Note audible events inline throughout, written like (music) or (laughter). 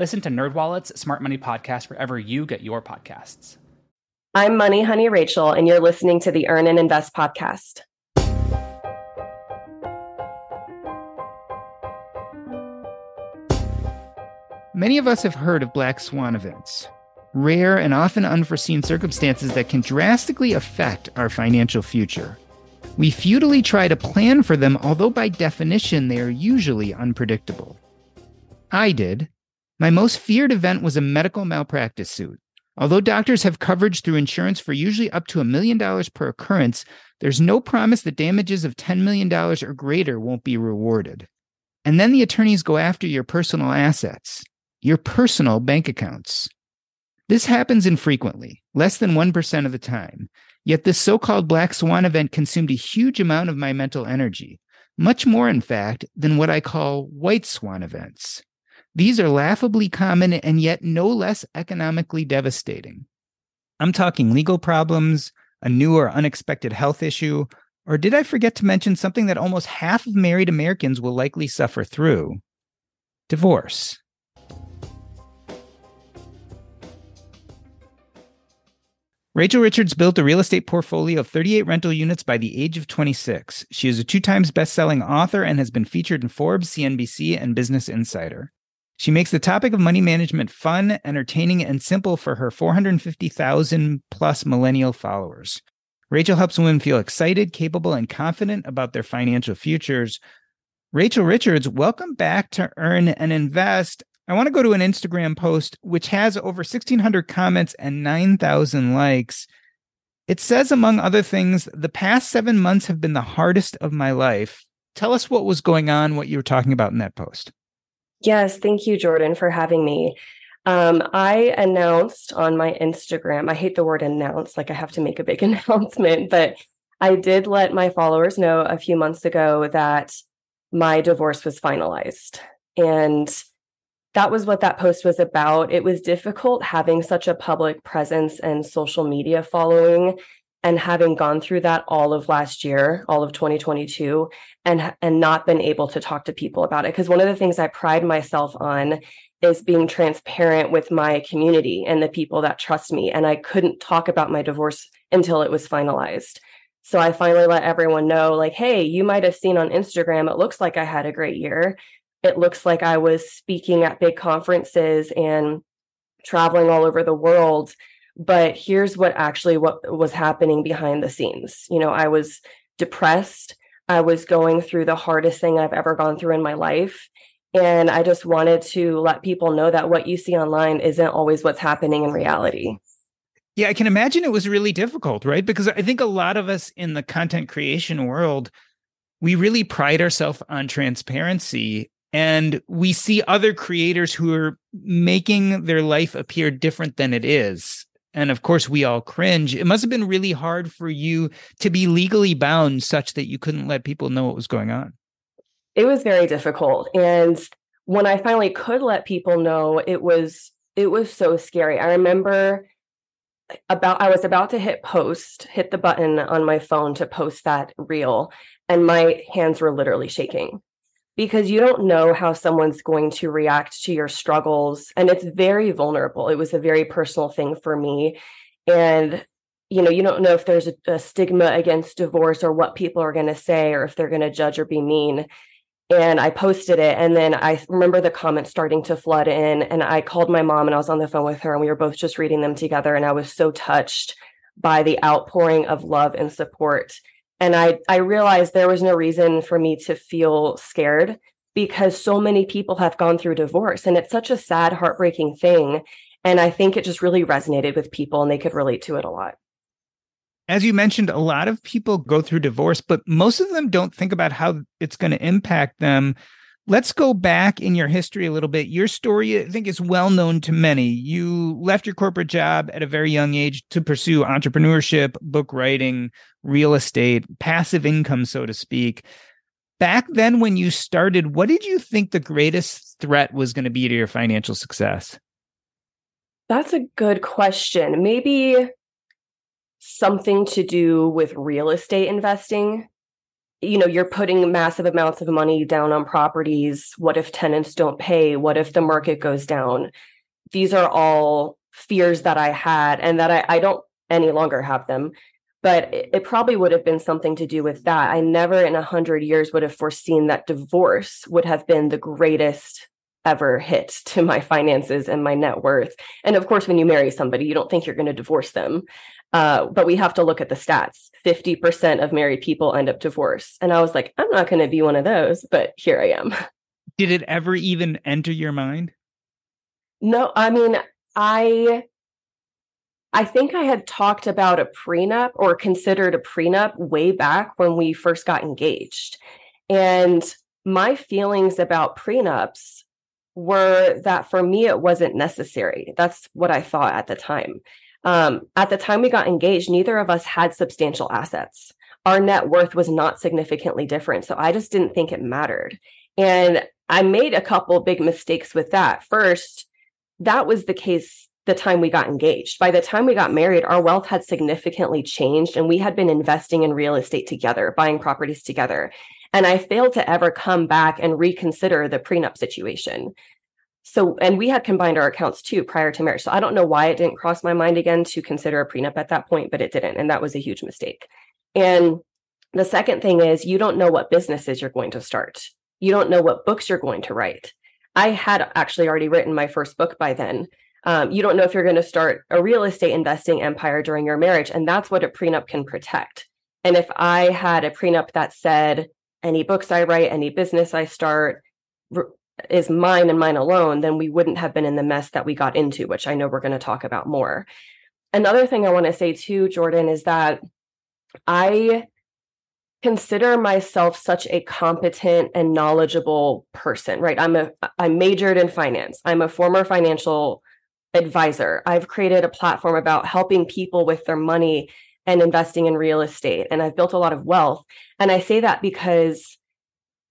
Listen to NerdWallet's Smart Money Podcast wherever you get your podcasts. I'm Money Honey Rachel, and you're listening to the Earn and Invest podcast. Many of us have heard of black swan events, rare and often unforeseen circumstances that can drastically affect our financial future. We futilely try to plan for them, although by definition they are usually unpredictable. I did, my most feared event was a medical malpractice suit. Although doctors have coverage through insurance for usually up to a million dollars per occurrence, there's no promise that damages of $10 million or greater won't be rewarded. And then the attorneys go after your personal assets, your personal bank accounts. This happens infrequently, less than 1% of the time. Yet this so called black swan event consumed a huge amount of my mental energy, much more, in fact, than what I call white swan events. These are laughably common and yet no less economically devastating. I'm talking legal problems, a new or unexpected health issue, or did I forget to mention something that almost half of married Americans will likely suffer through? Divorce. Rachel Richards built a real estate portfolio of 38 rental units by the age of 26. She is a two times best selling author and has been featured in Forbes, CNBC, and Business Insider. She makes the topic of money management fun, entertaining, and simple for her 450,000 plus millennial followers. Rachel helps women feel excited, capable, and confident about their financial futures. Rachel Richards, welcome back to Earn and Invest. I want to go to an Instagram post which has over 1,600 comments and 9,000 likes. It says, among other things, the past seven months have been the hardest of my life. Tell us what was going on, what you were talking about in that post. Yes, thank you, Jordan, for having me. Um, I announced on my Instagram, I hate the word announce, like I have to make a big (laughs) announcement, but I did let my followers know a few months ago that my divorce was finalized. And that was what that post was about. It was difficult having such a public presence and social media following and having gone through that all of last year all of 2022 and and not been able to talk to people about it. Because one of the things i pride myself on is being transparent with my community and the people that trust me and i couldn't talk about my divorce until it was finalized. So i finally let everyone know like hey you might have seen on instagram it looks like i had a great year. It looks like i was speaking at big conferences and traveling all over the world but here's what actually what was happening behind the scenes. You know i was depressed. I was going through the hardest thing i've ever gone through in my life. And i just wanted to let people know that what you see online isn't always what's happening in reality. Yeah i can imagine it was really difficult right? Because i think a lot of us in the content creation world we really pride ourselves on transparency and we see other creators who are making their life appear different than it is and of course we all cringe. It must have been really hard for you to be legally bound such that you couldn't let people know what was going on. It was very difficult. And when i finally could let people know it was it was so scary. I remember about i was about to hit post hit the button on my phone to post that reel and my hands were literally shaking because you don't know how someone's going to react to your struggles and it's very vulnerable it was a very personal thing for me and you know you don't know if there's a, a stigma against divorce or what people are going to say or if they're going to judge or be mean and I posted it. And then I remember the comments starting to flood in. And I called my mom and I was on the phone with her and we were both just reading them together. And I was so touched by the outpouring of love and support. And I, I realized there was no reason for me to feel scared because so many people have gone through divorce and it's such a sad, heartbreaking thing. And I think it just really resonated with people and they could relate to it a lot. As you mentioned, a lot of people go through divorce, but most of them don't think about how it's going to impact them. Let's go back in your history a little bit. Your story, I think, is well known to many. You left your corporate job at a very young age to pursue entrepreneurship, book writing, real estate, passive income, so to speak back then when you started, what did you think the greatest threat was going to be to your financial success? That's a good question. Maybe something to do with real estate investing. You know, you're putting massive amounts of money down on properties. What if tenants don't pay? What if the market goes down? These are all fears that I had and that I, I don't any longer have them but it, probably would have been something to do with that. I never in a hundred years would have foreseen that divorce would have been the greatest ever hit to my finances and my net worth. And of course, when you marry somebody, you don't think you're going to divorce them. Uh, but we have to look at the stats 50% of married people end up divorced. And I was like, I'm not going to be one of those, but here I am. (laughs) Did it ever even enter your mind? No, I mean, I I think I had talked about a prenup or considered a prenup way back when we first got engaged. And my feelings about prenups were that for me, it wasn't necessary. That's what I thought at the time. Um, at the time we got engaged, neither of us had substantial assets. Our net worth was not significantly different. So I just didn't think it mattered. And I made a couple big mistakes with that. First, that was the case the time we got engaged. By the time we got married, our wealth had significantly changed and we had been investing in real estate together, buying properties together. And I failed to ever come back and reconsider the prenup situation. So, and we had combined our accounts too prior to marriage. So I don't know why it didn't cross my mind again to consider a prenup at that point, but it didn't. And that was a huge mistake. And the second thing is you don't know what businesses you're going to start. You don't know what books you're going to write. I had actually already written my first book by then. Um, you don't know if you're going to start a real estate investing empire during your marriage. And that's what a prenup can protect. And if I had a prenup that said, any books I write, any business I start is mine and mine alone, then we wouldn't have been in the mess that we got into, which I know we're going to talk about more. Another thing I want to say too, Jordan, is that I consider myself such a competent and knowledgeable person, right? I'm a I majored in finance. I'm a former financial advisor. I've created a platform about helping people with their money and investing in real estate. And I've built a lot of wealth. And I say that because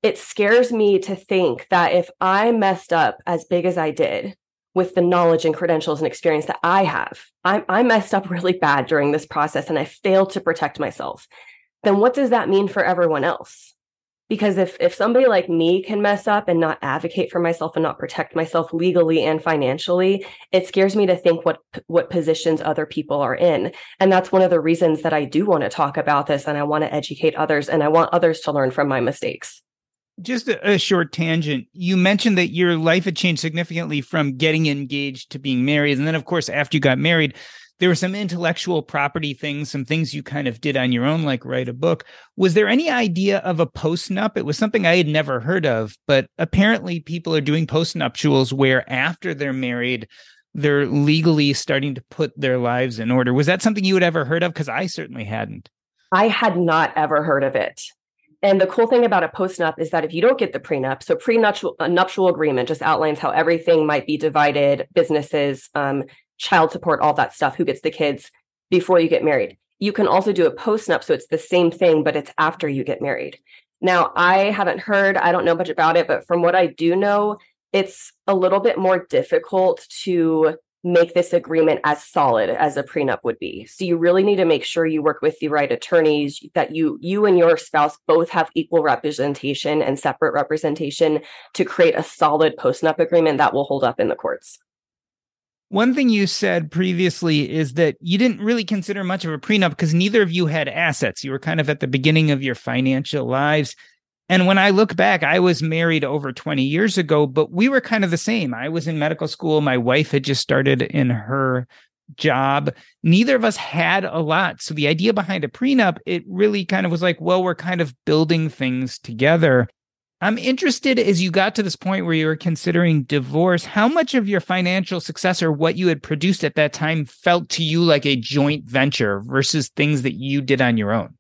it scares me to think that if I messed up as big as I did with the knowledge and credentials and experience that I have, I, I messed up (laughs) really bad during this process and I failed to protect myself. Then what does that mean for everyone else? because if if somebody like me can mess up and not advocate for myself and not protect myself legally and financially it scares me to think what what positions other people are in and that's one of the reasons that I do want to talk about this and I want to educate others and I want others to learn from my mistakes just a, a, short tangent. You mentioned that your life had changed significantly from getting engaged to being married. And then, of course, after you got married, there were some intellectual property things, some things you kind of did on your own, like write a book. Was there any idea of a postnup? It was something I had never heard of, but apparently people are doing postnuptials where after they're married, they're legally starting to put their lives in order. Was that something you had ever heard of? Because I certainly hadn't. I had not ever heard of it. And the cool thing about a postnup is that if you don't get the prenup, so prenuptial nuptial agreement just outlines how everything might be divided, businesses, um, child support, all that stuff, who gets the kids before you get married. You can also do a postnup. So it's the same thing, but it's after you get married. Now, I haven't heard, I don't know much about it, but from what I do know, it's a little bit more difficult to make this agreement as solid as a prenup would be. So you really need to make sure you work with the right attorneys that you you and your spouse both have equal representation and separate representation to create a solid postnup agreement that will hold up in the courts. One thing you said previously is that you didn't really consider much of a prenup because neither of you had assets. You were kind of at the beginning of your financial lives. And when I look back, I was married over 20 years ago, but we were kind of the same. I was in medical school. My wife had just started in her job. Neither of us had a lot. So the idea behind a prenup, it really kind of was like, well, we're kind of building things together. I'm interested as you got to this point where you were considering divorce, how much of your financial success or what you had produced at that time felt to you like a joint venture versus things that you did on your own?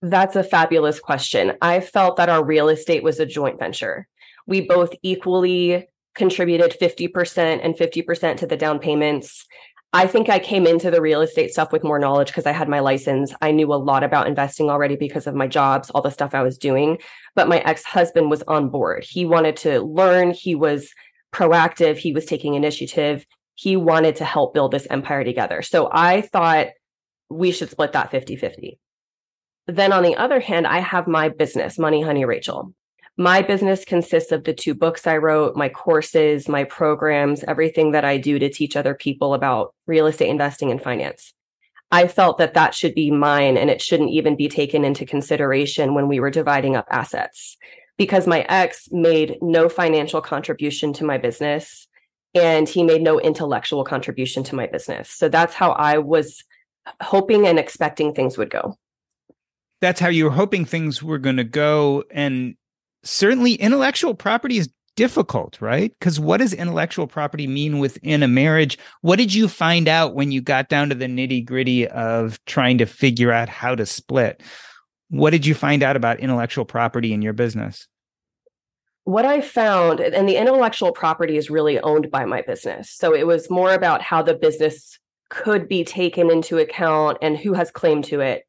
That's a fabulous question. I felt that our real estate was a joint venture. We both equally contributed 50% and 50% to the down payments. I think I came into the real estate stuff with more knowledge because I had my license. I knew a lot about investing already because of my jobs, all the stuff I was doing. But my ex husband was on board. He wanted to learn, he was proactive, he was taking initiative. He wanted to help build this empire together. So I thought we should split that 50 50. Then on the other hand, I have my business, Money Honey Rachel. My business consists of the two books I wrote, my courses, my programs, everything that I do to teach other people about real estate investing and finance. I felt that that should be mine and it shouldn't even be taken into consideration when we were dividing up assets because my ex made no financial contribution to my business and he made no intellectual contribution to my business. So that's how I was hoping and expecting things would go. That's how you were hoping things were going to go. And certainly intellectual property is difficult, right? Because what does intellectual property mean within a marriage? What did you find out when you got down to the nitty gritty of trying to figure out how to split? What did you find out about intellectual property in your business? What I found, and the intellectual property is really owned by my business. So it was more about how the business could be taken into account and who has claim to it.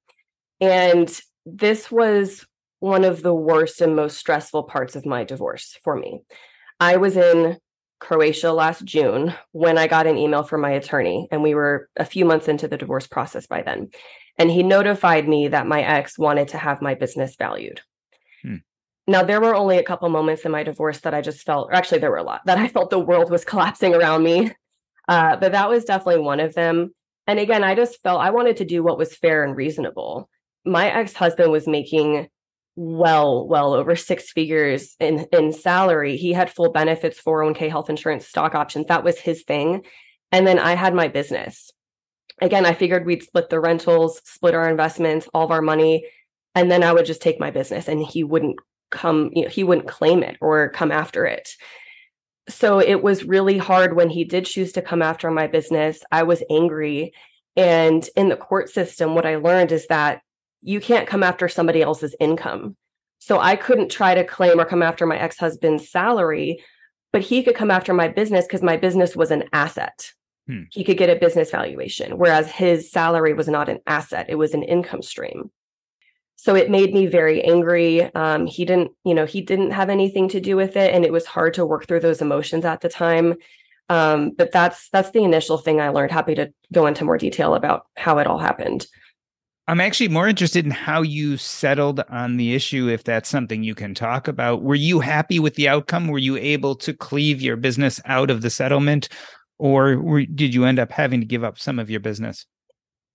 And this was one of the worst and most stressful parts of my divorce for me. I was in Croatia last June when I got an email from my attorney, and we were a few months into the divorce process by then. And he notified me that my ex wanted to have my business valued. Hmm. Now, there were only a couple moments in my divorce that I just felt, or actually, there were a lot that I felt the world was (laughs) collapsing around me. Uh, but that was definitely one of them. And again, I just felt I wanted to do what was fair and reasonable. My ex husband was making well well over six figures in in salary. He had full benefits 401k health insurance stock options. That was his thing. And then i had my business. Again i figured we'd split the rentals split our investments all of our money and then i would just take my business and he wouldn't come you know he wouldn't claim it or come after it. So it was really hard when he did choose to come after my business. I was angry. And in the court system what i learned is that you can't come after somebody else's income. So I couldn't try to claim or come after my ex husband's salary, but he could come after my business because my business was an asset. Hmm. He could get a business valuation, whereas his salary was not an asset, it was an income stream. So it made me very angry. Um, he didn't, you know, he didn't have anything to do with it, and it was hard to work through those emotions at the time. Um, but that's that's the initial thing I learned. Happy to go into more detail about how it all happened. I'm actually more interested in how you settled on the issue, if that's something you can talk about. Were you happy with the outcome? Were you able to cleave your business out of the settlement, or were, did you end up having to give up some of your business?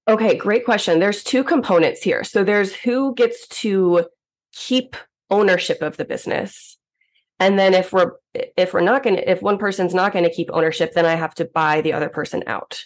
Okay, great question. There's two components here. So there's who gets to keep ownership of the business. And then if we're if we're not going to if one person's not going to keep ownership, then I have to buy the other person out.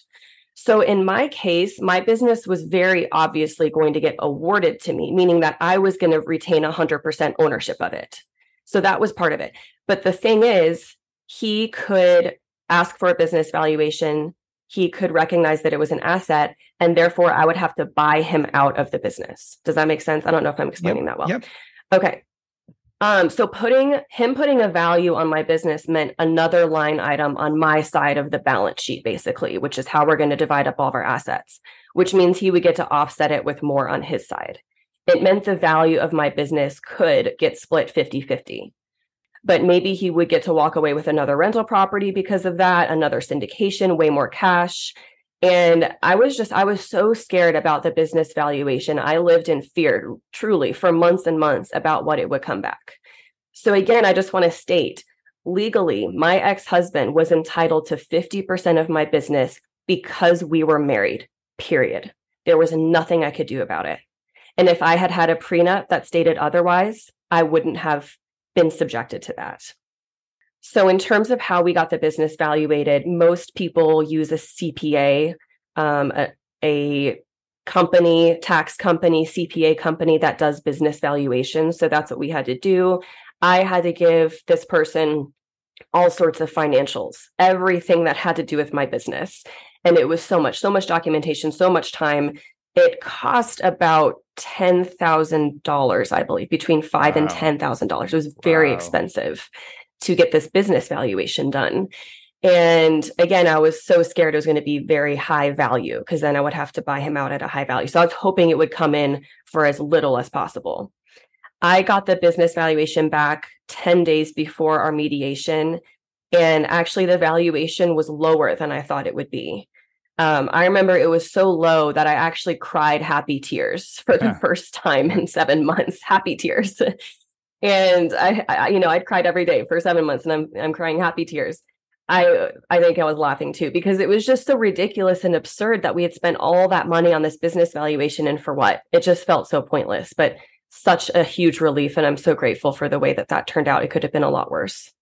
So in my case, my business was very obviously going to get awarded to me, meaning that I was going to retain 100% ownership of it. So that was part of it. But the thing is, he could ask for a business valuation. He could recognize that it was an asset, and therefore I would have to buy him out of the business. Does that make sense? I don't know if I'm explaining yep, that well. Yep. Okay. Um, so putting him putting a value on my business meant another line item on my side of the balance sheet, basically, which is how we're going to divide up all of our assets, which means he would get to offset it with more on his side. It meant the value of my business could get split 50 50. But maybe he would get to walk away with another rental property because of that, another syndication, way more cash. And I was just, I was so scared about the business valuation. I lived in fear truly for months and months about what it would come back. So, again, I just want to state legally, my ex husband was entitled to 50% of my business because we were married, period. There was nothing I could do about it. And if I had had a prenup that stated otherwise, I wouldn't have been subjected to that. So, in terms of how we got the business valuated, most people use a CPA, um, a, a company, tax company, CPA company that does business valuations. So, that's what we had to do. I had to give this person all sorts of financials, everything that had to do with my business. And it was so much, so much documentation, so much time. It cost about $10,000, I believe, between five wow. and $10,000. It was very wow. expensive to get this business valuation done. And again, I was so scared it was going to be very high value because then I would have to buy him out at a high value. So I was hoping it would come in for as little as possible. I got the business valuation back 10 days before our mediation. And actually, the valuation was lower than I thought it would be. Um, I remember it was so low that I actually cried happy tears for the yeah. first time in seven months, happy tears. And I, I, you know, I'd cried every day for seven months, and I'm I'm crying happy tears. I I think I was laughing too because it was just so ridiculous and absurd that we had spent all that money on this business valuation and for what? It just felt so pointless. But such a huge relief, and I'm so grateful for the way that that turned out. It could have been a lot worse.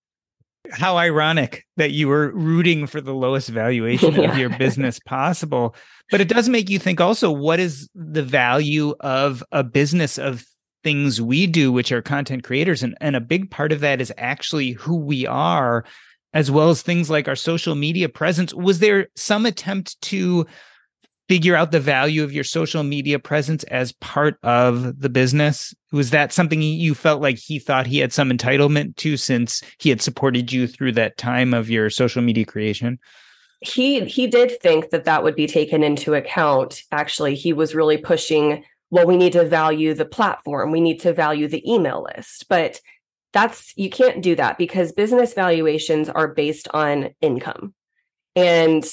How ironic that you were rooting for the lowest valuation (laughs) yeah. of your business possible. But it does make you think also what is the value of a business of things we do, which are content creators. And, and a big part of that is actually who we are, as well as things like our social media presence. Was there some attempt to figure out the value of your social media presence as part of the business? Was that something you felt like he thought he had some entitlement to since he had supported you through that time of your social media creation? He he did think that that would be taken into account. Actually, he was really pushing well, we need to value the platform, we need to value the email list. But that's you can't do that because business valuations are based on income. And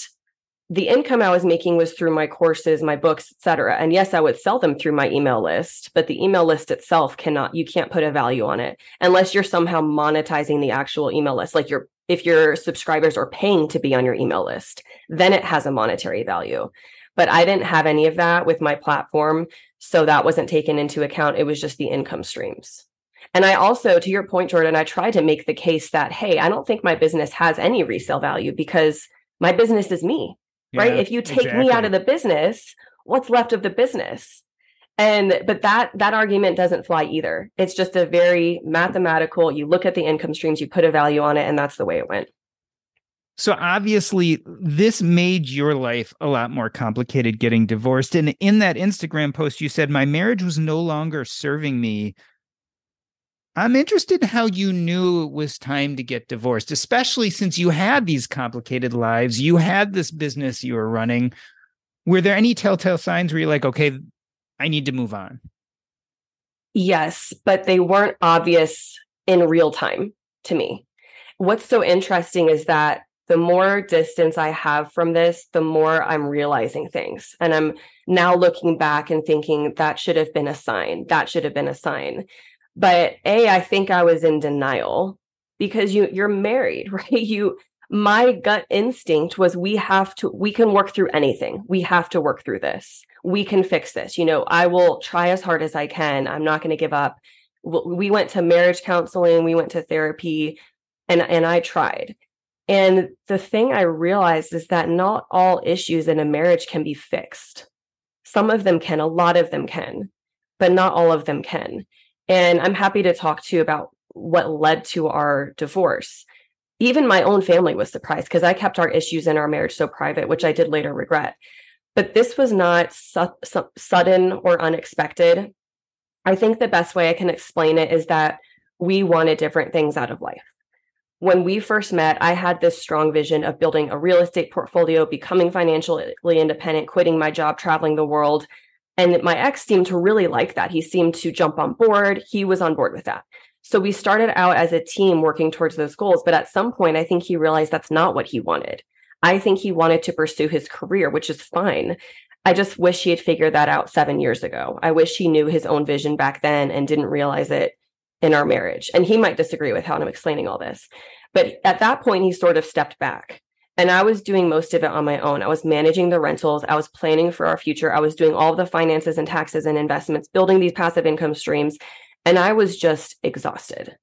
the income I was making was through my courses, my books, etc. And yes, I would sell them through my email list, but the email list itself cannot you can't put a value on it unless you're somehow monetizing the actual email list. Like your if your subscribers are paying to be on your email list, then it has a monetary value. But I didn't have any of that with my platform. So that wasn't taken into account. It was just the income streams. And I also, to your point, Jordan, I tried to make the case that, hey, I don't think my business has any resale value because my business is me, yeah, right? If you take exactly. me out of the business, what's left of the business? And but that that argument doesn't fly either. It's just a very mathematical, you look at the income streams, you put a value on it, and that's the way it went. So obviously, this made your life a lot more complicated getting divorced. And in that Instagram post, you said, My marriage was no longer serving me. I'm interested in how you knew it was time to get divorced, especially since you had these complicated lives. You had this business you were running. Were there any telltale signs where you're like, okay, I need to move on? Yes, but they weren't obvious in real time to me. What's so interesting is that the more distance I have from this, the more I'm realizing things. And I'm now looking back and thinking that should have been a sign. That should have been a sign. But A, I think I was in denial because you you're married, (laughs) right? You my gut instinct was we have to we can work through anything. We have to work through this. We can fix this. You know, I will try as hard as I can. I'm not going to give up. We went to marriage counseling, we went to therapy and and I tried and the thing I realized is that not all issues in a marriage can be fixed. Some of them can, a lot of them can, but not all of them can. And I'm happy to talk to you about what led to our divorce. Even my own family was surprised because I kept our issues in our marriage so private, which I did later regret. But this was not su- su- sudden or unexpected. I think the best way I can explain it is that we wanted different things out of life when we first met, I had this strong vision of building a real estate portfolio, becoming financially independent, quitting my job, traveling the world. And my ex seemed to really like that. He seemed to jump on board. He was on board with that. So we started out as a team working towards those goals. But at some point, I think he realized that's not what he wanted. I think he wanted to pursue his career, which is fine. I just wish he had figured that out seven years ago. I wish he knew his own vision back then and didn't realize it in our marriage. And he might disagree with how I'm explaining all this. But at that point, he sort of stepped back. And I was doing most of it on my own. I was managing the rentals. I was planning for our future. I was doing all the finances and taxes and investments, building these passive income streams. And I was just exhausted.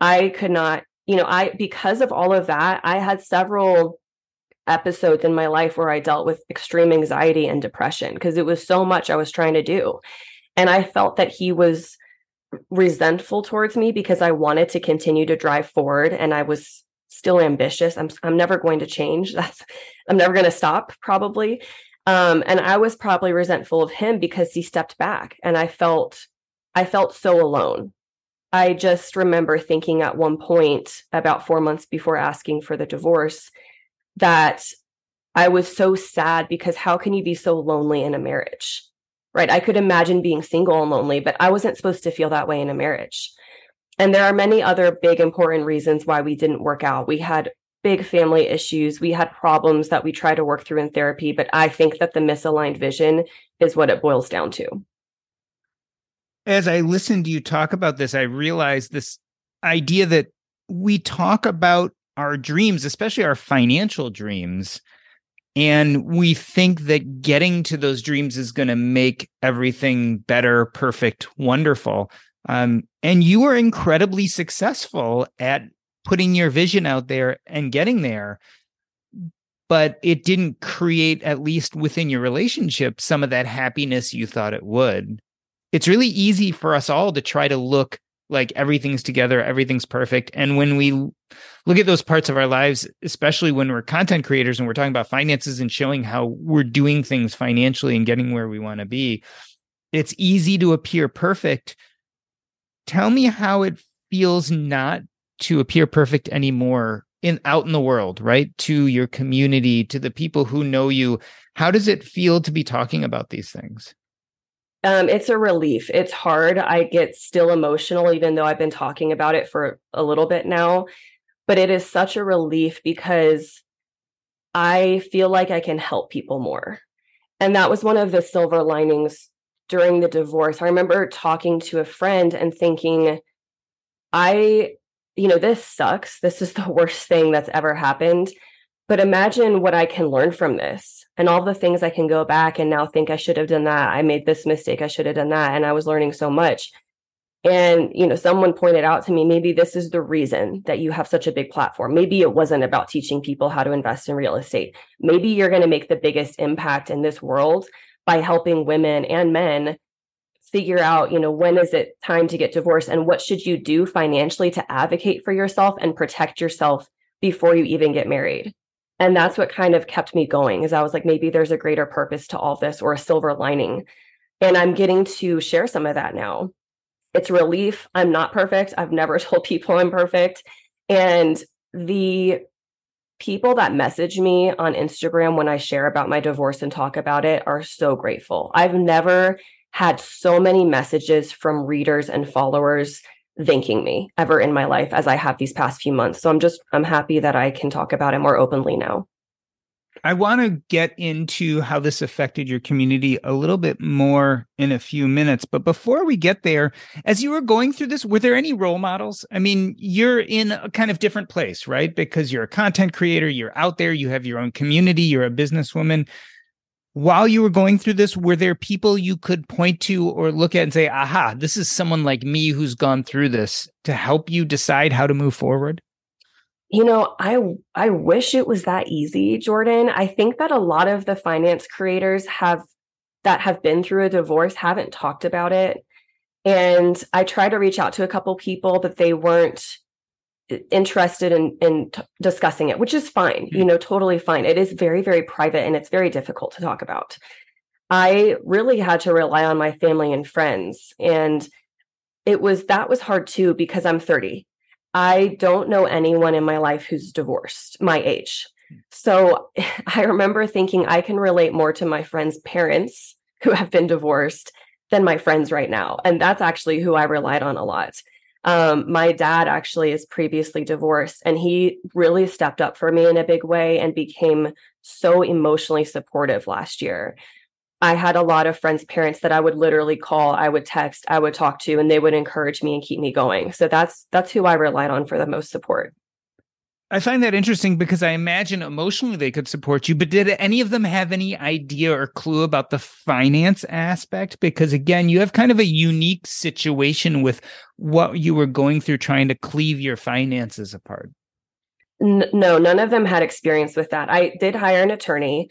I could not, you know, I, because of all of that, I had several episodes in my life where I dealt with extreme anxiety and depression because it was so much I was trying to do. And I felt that he was resentful towards me because I wanted to continue to drive forward and I was still ambitious. I'm I'm never going to change. (laughs) That's I'm never going to stop probably. Um, and I was probably resentful of him because he stepped back and I felt I felt so alone. I just remember thinking at one point about 4 months before asking for the divorce that I was so sad because how can you be so lonely in a marriage? Right? I could imagine being single and lonely, but I wasn't supposed to feel that way in a marriage. And there are many other big important reasons why we didn't work out. We had big family issues. We had problems that we try to work through in therapy, but I think that the misaligned vision is what it boils down to. As I listened to you talk about this, I realized this idea that we talk about our dreams, especially our financial dreams, and we think that getting to those dreams is going to make everything better, perfect, wonderful. Um, and you were incredibly successful at putting your vision out there and getting there but it didn't create at least within your relationship some of that happiness you thought it would it's really easy for us all to try to look like everything's together everything's perfect and when we look at those parts of our lives especially when we're content creators and we're talking about finances and showing how we're doing things financially and getting where we want to be it's easy to appear perfect tell me how it feels not to appear perfect anymore in out in the world, right? To your community, to the people who know you. How does it feel to be talking about these things? Um, it's a relief. It's hard. I get still emotional, even though I've been talking about it for a little bit now. But it is such a relief because I feel like I can help people more. And that was one of the silver linings during the divorce. I remember talking to a friend and thinking, I you know, this sucks. This is the (laughs) worst thing that's ever happened. But imagine what I can learn from this and all the things I can go back and now think I should have done that. I made this mistake. I should have done that. And I was learning so much. And, you know, someone pointed out to me, maybe this is the reason that you have such a big platform. Maybe it wasn't about teaching people how to invest in real estate. Maybe you're going to make the biggest impact in this world by helping women and men figure out, you know, when is it time to get divorced and what should you do financially to advocate for yourself and protect yourself before you even get married. And that's what kind of kept me going is I was like, maybe there's a greater purpose to all this or a silver lining. And I'm getting to share some of that now. It's relief. I'm not perfect. I've never (laughs) told people I'm perfect. And the people that message me on Instagram when I share about my divorce and talk about it are so grateful. I've never had so many messages from readers and followers thanking me ever in my life as I have these past few months. So I'm just I'm happy that I can talk about it more openly now. I want to get into how this affected your community a little bit more in a few minutes. But before we get there, as you were going through this, were there any role models? I mean, you're in a kind of different place, right? Because you're a content creator, you're out there, you have your own community, you're a businesswoman while you were going through this, were there people you could point to or look at and say, aha, this is someone like me who's gone through this to help you decide how to move forward? You know, I I wish it was that easy, Jordan. I think that a lot of the finance creators have that have been through a divorce haven't talked about it. And I tried to reach out to a couple people, but they weren't interested in in t- discussing it which is fine mm-hmm. you know totally fine. It is very very private and it's very difficult to talk about. I really had to rely on my family and friends and it was that was hard too because i'm 30 i don't know anyone in my life who's divorced my age. Hmm. so (laughs) i remember thinking i can relate more to my friends parents who have been divorced than my friends right now and that's actually who i relied on a lot um, my dad actually is previously divorced, and he really stepped up for me in a big way and became so emotionally supportive last year. I had a lot of friends' parents that I would literally call, I would text, I would talk to, and they would encourage me and keep me going. So that's that's who I relied on for the most support. I find that interesting because I imagine emotionally they could support you, but did any of them have any idea or clue about the finance aspect? Because again, you have kind of a unique situation with what you were going through trying to cleave your finances apart. no, none of them had experience with that. I did hire an attorney.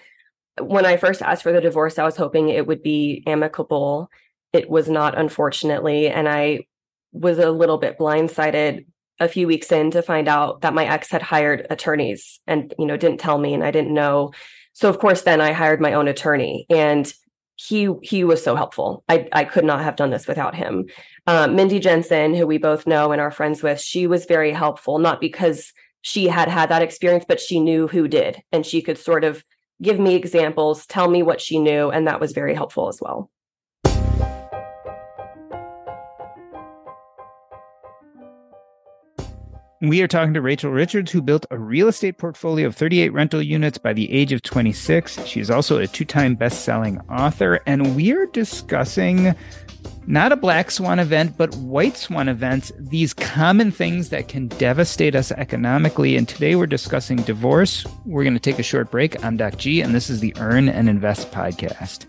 When I first asked for the divorce, I was hoping it would be amicable. It was not, unfortunately. And I was a little bit blindsided a few weeks in to find out that my ex had hired attorneys and you know didn't tell me and I didn't know. So of course then I hired my own attorney and he he was so helpful. I I could not have done this without him. Um, Mindy Jensen, who we both know and are friends with, she was very helpful. Not because she had had that experience, but she knew who did, and she could sort of give me examples, tell me what she knew, and that was very helpful as well. We are talking to Rachel Richards, who built a real estate portfolio of 38 rental units by the age of 26. She is also a two time best selling author. And we are discussing not a black swan event, but white swan events, these common things that can devastate us economically. And today we're discussing divorce. We're going to take a short break. I'm Doc G, and this is the Earn and Invest podcast.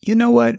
You know what?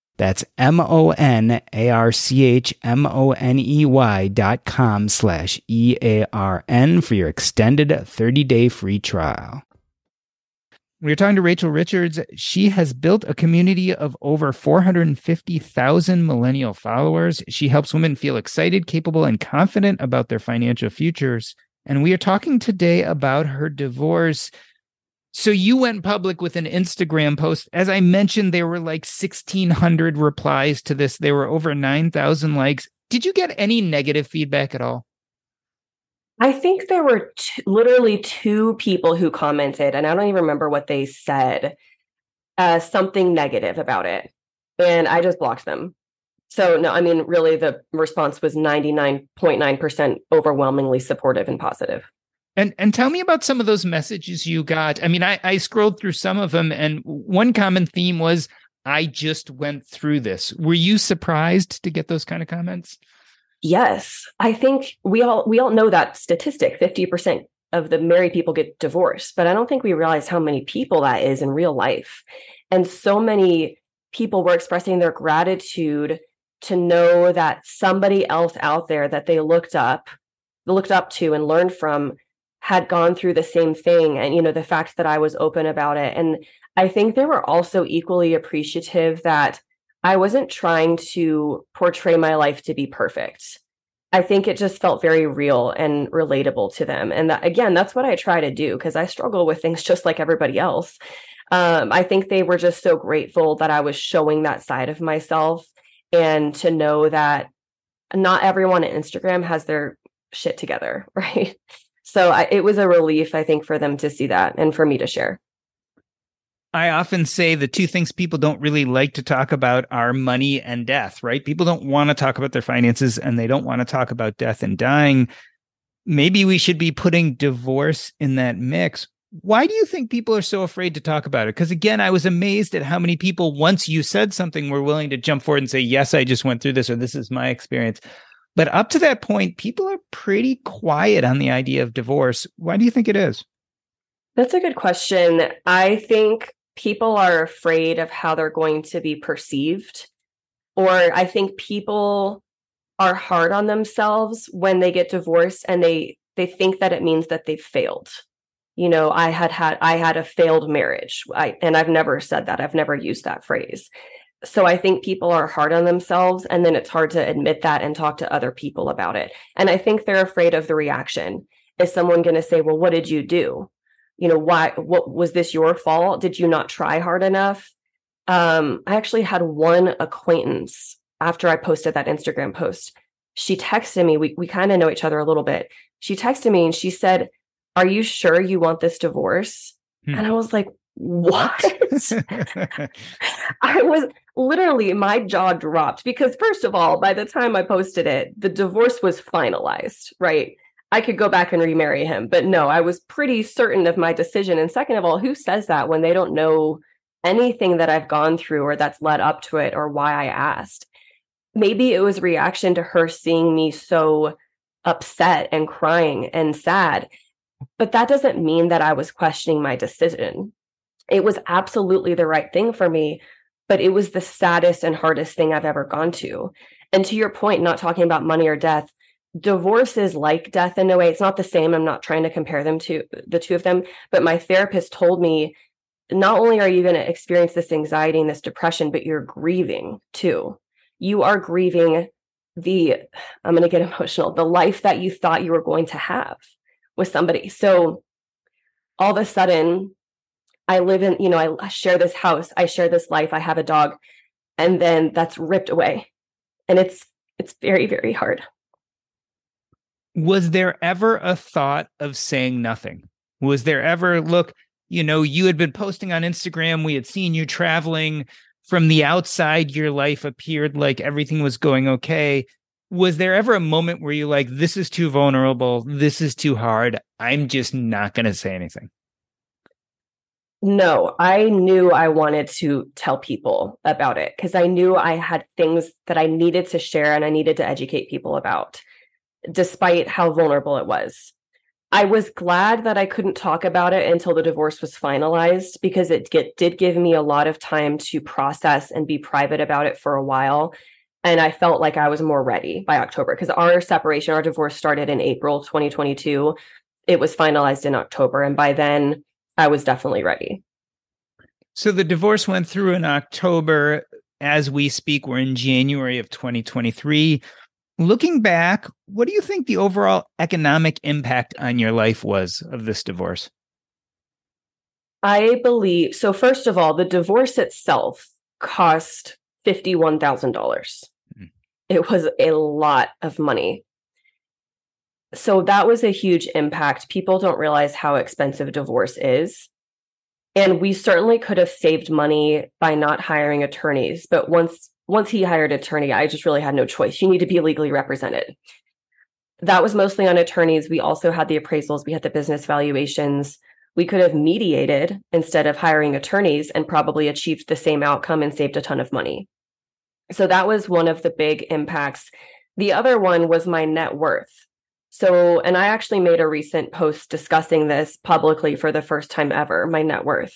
That's M O N A R C H M O N E Y dot com slash E A R N for your extended 30 day free trial. We are talking to Rachel Richards. She has built a community of over 450,000 millennial followers. She helps women feel excited, capable, and confident about their financial futures. And we are talking today about her divorce. So you went public with an Instagram post. As I mentioned, there were like 1,600 replies to this. There were over 9,000 likes. Did you get any negative feedback at all? I think there were t- literally two people who commented, and I don't even remember what they said, uh, something negative about it. And I just blocked them. So, no, I mean, really, the response was 99.9% overwhelmingly supportive and positive. And and tell me about some of those messages you got. I mean, I, I scrolled through some of them, and one common theme was, I just went through this. Were you surprised to get those kind of comments? Yes. I think we all we all know that statistic. 50% of the married people get divorced, but I don't think we realize how many people that is in real life. And so many people were expressing their gratitude to know that somebody else out there that they looked up looked up to and learned from had gone through the same thing and you know the fact that I was open about it and I think they were also equally appreciative that I wasn't trying to portray my life to be perfect. I think it just felt very real and relatable to them. And that, again, that's what I try to do because I struggle with things (laughs) just like everybody else. Um, I think they were just so grateful that I was showing that side of myself and to know that not everyone at Instagram has their shit together, (laughs) right? So I, it was a relief, I think, for them to see that and for me to share. I often say the two things people don't really like to talk about are money and death, right? People don't want to talk about their finances and they don't want to talk about death and dying. Maybe we should be putting divorce in that mix. Why do you think people are so afraid to talk about it? Because again, I was amazed at how many people, once you said something, were willing to jump forward and say, Yes, I just went through this, or this is my experience. But up to that point, people are pretty quiet on the idea of divorce. Why do you think it is? That's a good question. I think people are afraid of how they're going to be perceived. Or I think people are hard on themselves when they get divorced and they they think that it means that they've failed. You know, I had had I had a failed marriage. I and I've never said that. I've never used that phrase. So I think people are hard on themselves and then it's hard to admit that and talk to other people about it. And I think they're afraid of the reaction. Is someone going to say, "Well, what did you do?" you know why what was this your fault did you not try hard enough um i actually had one acquaintance after i posted that instagram post she texted me we, we kind of know each other a little bit she texted me and she said are you sure you want this divorce hmm. and i was like what (laughs) i was literally my jaw dropped because first of all by the time i posted it the divorce was finalized right I could go back and remarry him. But no, I was pretty certain of my decision. And second of all, who says that when they don't know anything that I've gone through or that's led up to it or why I asked? Maybe it was reaction to her seeing me so upset and crying and sad. But that doesn't mean that I was questioning my decision. It was absolutely the right thing for me, but it was the saddest and hardest thing I've ever gone to. And to your point, not talking about money or death, divorce is like death in a way. It's not the same. I'm not trying to compare them to the two of them, but my therapist told me not only are you going to experience this anxiety and this depression, but you're grieving too. You are grieving the, I'm going to get (laughs) emotional, the life that you thought you were going to have with somebody. So all of a sudden, I live in, you know, I share this house, I share this life, I have a dog, and then that's ripped away. And it's, it's very, very hard was there ever a thought of saying nothing? Was there ever, look, you know, you had been posting on Instagram, we had seen you traveling. From the outside, your life appeared like everything was going okay. Was there ever a moment where you like, this is too vulnerable, this is too hard, I'm just not going to say anything? No, I knew I wanted to tell people about it because I knew I had things that I needed to share and I needed to educate people about despite how vulnerable it was. I was glad that I couldn't talk about it until the divorce was finalized because it get, did give me a lot of time to process and be private about it for a while. And I felt like I was more ready by October because our separation, our divorce started in April 2022. It was finalized in October. And by then, I was definitely ready. So the divorce went through in October. As we speak, we're in January of 2023. Looking back, what do you think the overall economic impact on your life was of this divorce? I believe so. First of all, the divorce itself cost $51,000. Mm. It was a lot of money. So that was a huge impact. People don't realize how expensive divorce is. And we certainly could have saved money by not hiring attorneys. But once once he hired attorney, I just really had no choice. You need to be legally represented. That was mostly on attorneys. We also had the appraisals, we had the business valuations. We could have mediated instead of hiring attorneys and probably achieved the same outcome and saved a ton of money. So that was one of the big impacts. The other one was my net worth. So, and I actually made a recent post discussing this publicly for the first time ever my net worth.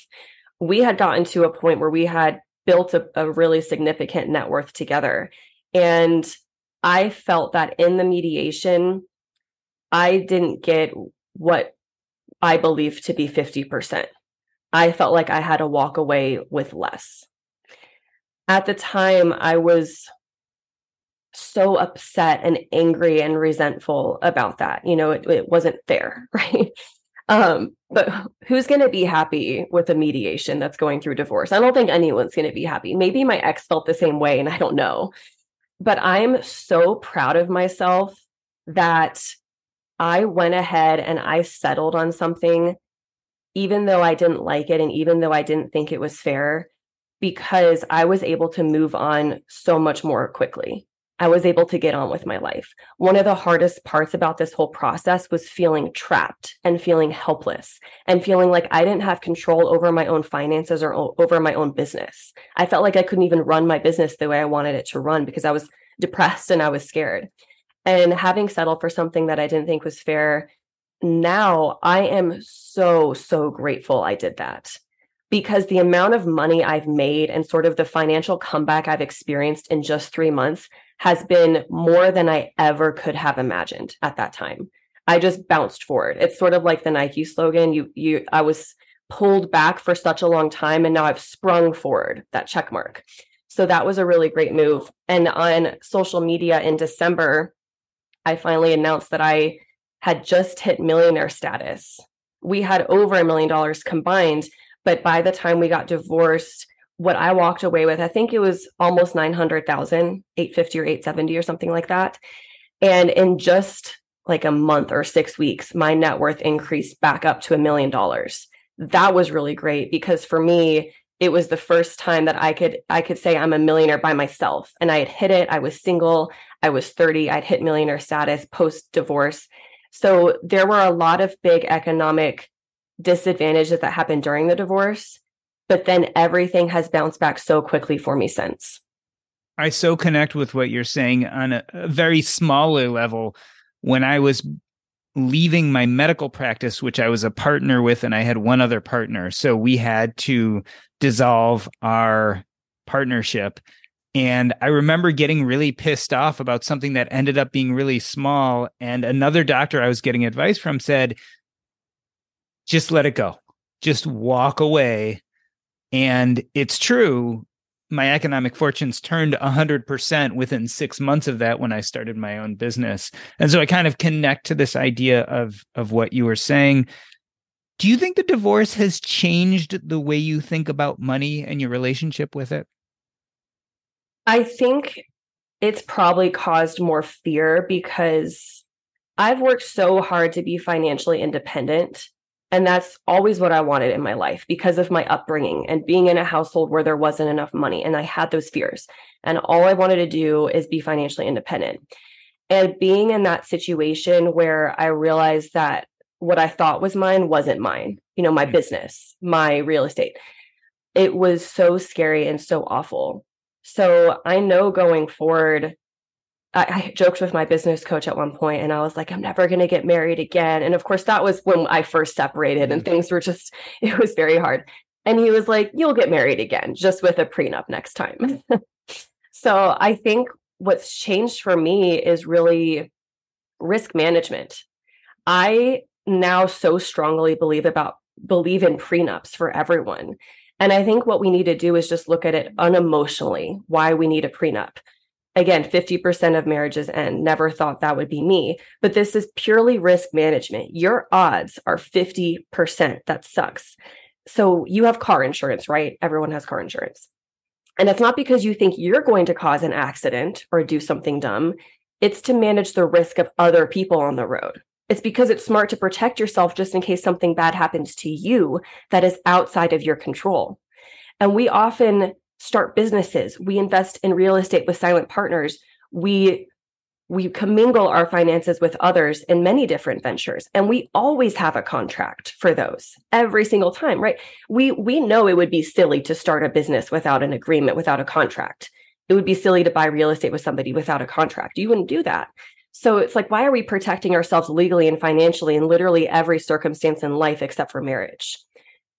We had gotten to a point where we had built a, a really significant net worth together. And I felt that in the mediation, I didn't get what I believe to be 50%. I felt like I had to walk away with less. At the time, I was so upset and angry and resentful about that. You know, it, it wasn't fair, (laughs) right? Um, but who's going to be happy with a mediation that's going through divorce? I don't think anyone's going to be happy. Maybe my ex felt the same way, and I don't know. But I'm so proud of myself that I went ahead and I settled on something, even though I didn't like it and even though I didn't think it was fair, because I was able to move on so much more quickly. I was able to get on with my life. One of the hardest parts about this whole process was feeling trapped and feeling helpless and feeling like I didn't have control over my own finances or over my own business. I felt like I couldn't even run my business the way I wanted it to run because I was depressed and I was scared. And having settled for something that I didn't think was fair, now I am so, so grateful I did that because the amount of money I've made and sort of the financial comeback I've experienced in just three months has been more than I ever could have imagined at that time. I just bounced forward. It's sort of like the Nike slogan. You you I was pulled back for such a long time and now I've sprung forward, that check mark. So that was a really great move. And on social media in December, I finally announced that I had just hit millionaire status. We had over a million dollars combined, but by the time we got divorced, what I walked away with, I think it was almost 900,000, 850 or 870 or something like that. And in just like a month or six weeks, my net worth increased back up to a million dollars. That was really great because for me, it was the first time that I could I could say I'm a millionaire by myself. And I had hit it. I was single. I was 30. I'd hit millionaire status post divorce. So there were a lot of big economic disadvantages that happened during the divorce but then everything has bounced back so quickly for me since. I so connect with what you're saying on a, a very smaller level. When I was leaving my medical practice, which I was a partner with, and I had one other partner. So we had to dissolve our partnership. And I remember getting really pissed off about something that ended up being really small. And another doctor I was getting advice from said, just let it go, just walk away and it's true. My economic fortunes turned 100% within six months of that when I started my own business. And so I kind of connect to this idea of, of what you were saying. Do you think the divorce has changed the way you think about money and your relationship with it? I think it's probably caused more fear because I've worked so hard to be financially independent and that's always what I wanted in my life because of my upbringing and being in a household where there wasn't enough money. And I had those fears. And all I wanted to do is be financially independent. And being in that situation where I realized that what I thought was mine wasn't mine, you know, my mm. business, my real estate, it was so scary and so awful. So I know going forward, I, I joked with my business coach at one point and I was like, I'm never going to get married again. And of course, that was when I first separated and mm-hmm. things were just, (laughs) it was very hard. And he was like, You'll get married again, just with a prenup next time. (laughs) so I think what's changed for me is really risk management. I now so strongly believe about believe in prenups for everyone. And I think what we need to do is just look at it unemotionally, why we need a prenup again 50% of marriages end never thought that would be me but this is purely risk management your odds are 50% that sucks so you have car insurance, right? Everyone has car insurance. And it's not because you think you're going to cause an accident or do something dumb. It's to manage the risk of other people on the road. It's because it's smart to protect yourself just in case something bad happens to you that is outside of your control. And we often start businesses, we invest in real estate with silent partners, we we commingle our finances with others in many different ventures and we always have a contract for those every single time right? We we know it would be silly to start a business without an agreement without a contract. It would be silly to buy real estate with somebody without a contract. You wouldn't do that. So it's like why are we protecting ourselves legally and financially in literally every circumstance in life except for marriage?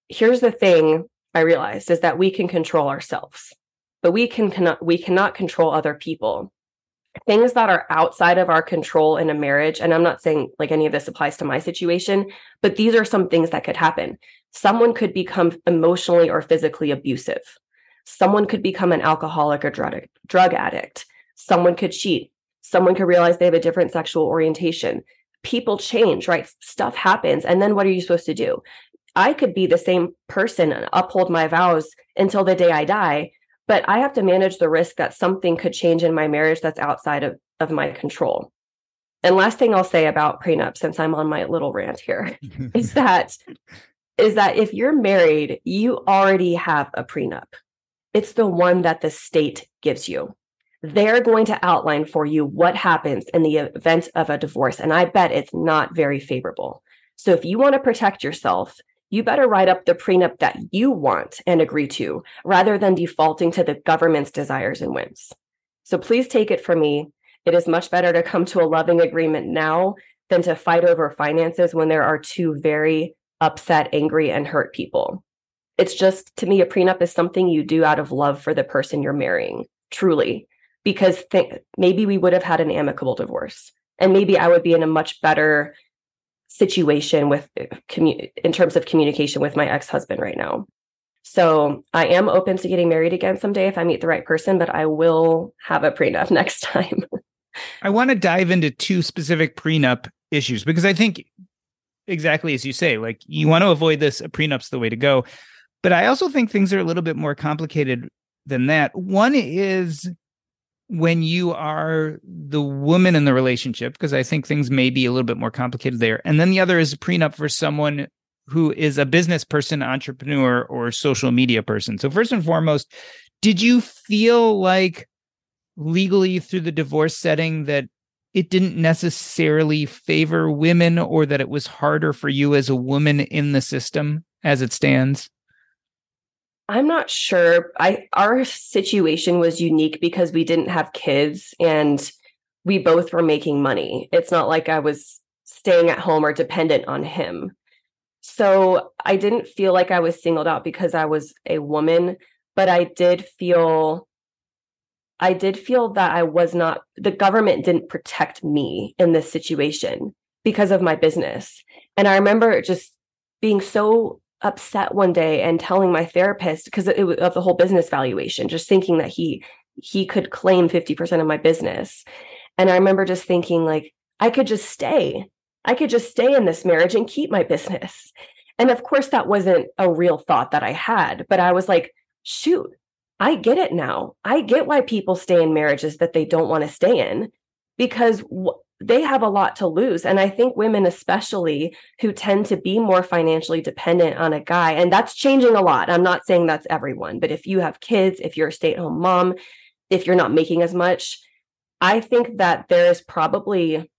Here's the thing i realized is that we can control ourselves but we can cannot we cannot control other people. Things that are outside of our control in a marriage and i'm not saying like any of this applies to my situation but these are some things that could happen. Someone could become emotionally or physically abusive. Someone could become an alcoholic or drug, drug addict. Someone could cheat. Someone could realize they have a different sexual orientation. People change right? Stuff happens and then what are you supposed to do i could be the same person and uphold my vows until the day i die but I have to manage the risk that something could change in my marriage that's outside of, of my control. And last thing I'll say about prenup, since I'm on my little rant here, (laughs) is that is that if you're married, you already have a prenup. It's the one that the state gives you. They're going to outline for you what happens in the event of a divorce. And I bet it's not very favorable. So if you want to protect yourself, you better write up the prenup that you want and agree to rather than defaulting to the government's desires and whims. So please take it from me. It is much better to come to a loving agreement now than to fight over finances when there are two very upset, angry, and hurt people. It's just, to me, a prenup is something you do out of love for the person you're marrying, truly, because th- maybe we would have had an amicable divorce. And maybe I would be in a much better situation with commu- in terms of communication with my ex-husband right now. So I am open to getting married again someday if I meet the right person, but I will have a prenup (laughs) next time. I want to dive into two specific prenup issues because I think exactly as you say, like you want to avoid this, a prenup's the way to go. But I also think things are a little bit more complicated than that. One is when you are the woman in the relationship, because I think things may be a little bit more complicated there. And then the other is a prenup for someone who is a business person, entrepreneur, or social media person. So, first and foremost, did you feel like legally through the divorce setting that it didn't necessarily favor women or that it was harder for you as a woman in the system as it stands? I'm not sure. I our situation was unique because we didn't have kids and we both were making money. It's not like I was staying at home or dependent on him. So I didn't feel like I was singled out because I was a woman, but I did feel I did feel that I was not the government didn't protect me in this situation because of my business. And I remember just being so upset one day and telling my therapist because of the whole business valuation just thinking that he he could claim 50% of my business. And i remember just thinking like i could just stay. I could just stay in this marriage and keep my business. And of course that wasn't a real thought that i had but i was like shoot i get it now. I get why people stay in marriages that they don't want to stay in because they have a lot to lose. And I think women, especially who tend to be more financially dependent on a guy, and that's changing a lot. I'm not saying that's everyone, but if you have kids, if you're a stay at home mom, if you're not making as much, I think that there is probably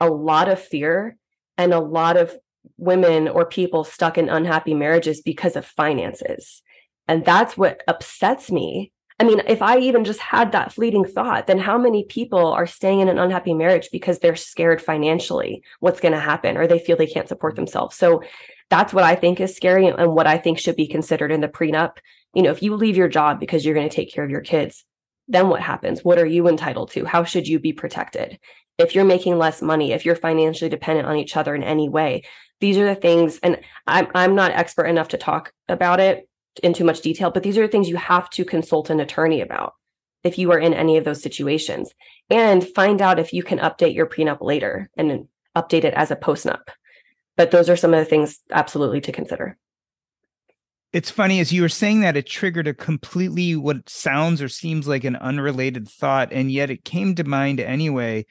a lot of fear and a lot of women or people stuck in unhappy marriages because of finances. And that's what upsets me I mean, if I even just had that fleeting thought, then how many people are staying in an unhappy marriage because they're scared financially what's going to happen or they feel they can't support mm-hmm. themselves? So that's what I think is scary and what I think should be considered in the prenup. You know, if you leave your job because you're going to take care of your kids, then what happens? What are you entitled to? How should you be protected? If you're making less money, if you're financially dependent on each other in any way, these are the things, and I'm I'm not expert enough to talk about it in too much detail, but these are things you have to consult an attorney about if you are in any of those situations and find out if you can update your prenup later and update it as a postnup. But those are some of the things absolutely to consider. It's funny as you were saying that it triggered a completely what sounds or seems like an unrelated thought, and yet it came to mind anyway.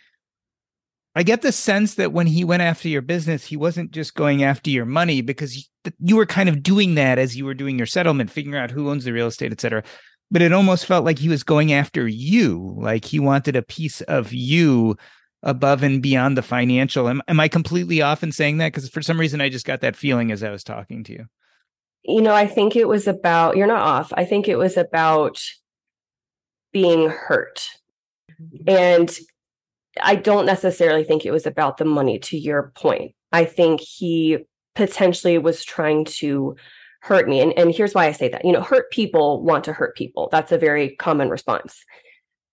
I get the sense that when he went after your business, he wasn't just going after your money because you were kind of doing that as you were doing your settlement, figuring out who owns the real estate, et cetera. But it almost felt like he was going after you, like he wanted a piece of you above and beyond the financial. Am, am I completely off in saying that? Because for some reason, I just got that feeling as I was talking to you. You know, I think it was about, you're not off. I think it was about being hurt. Mm-hmm. And I don't necessarily think it was about the money, to your point. I think he potentially was trying to hurt me. And, and here's why I say that. You know, hurt people want to hurt people. That's a very common response.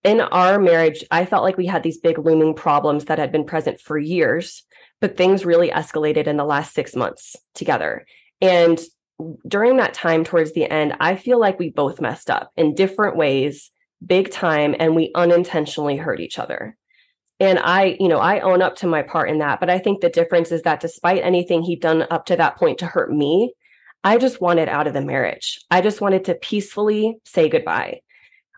In our marriage, I felt like we had these big looming problems that had been present for years, but things really escalated in the last six months together. And during that time, towards the end, I feel like we both messed up in different ways, big time, and we unintentionally hurt each other and i you know i own up to my part in that but i think the difference is that despite anything he'd done up to that point to hurt me i just wanted out of the marriage. I just wanted to peacefully say goodbye.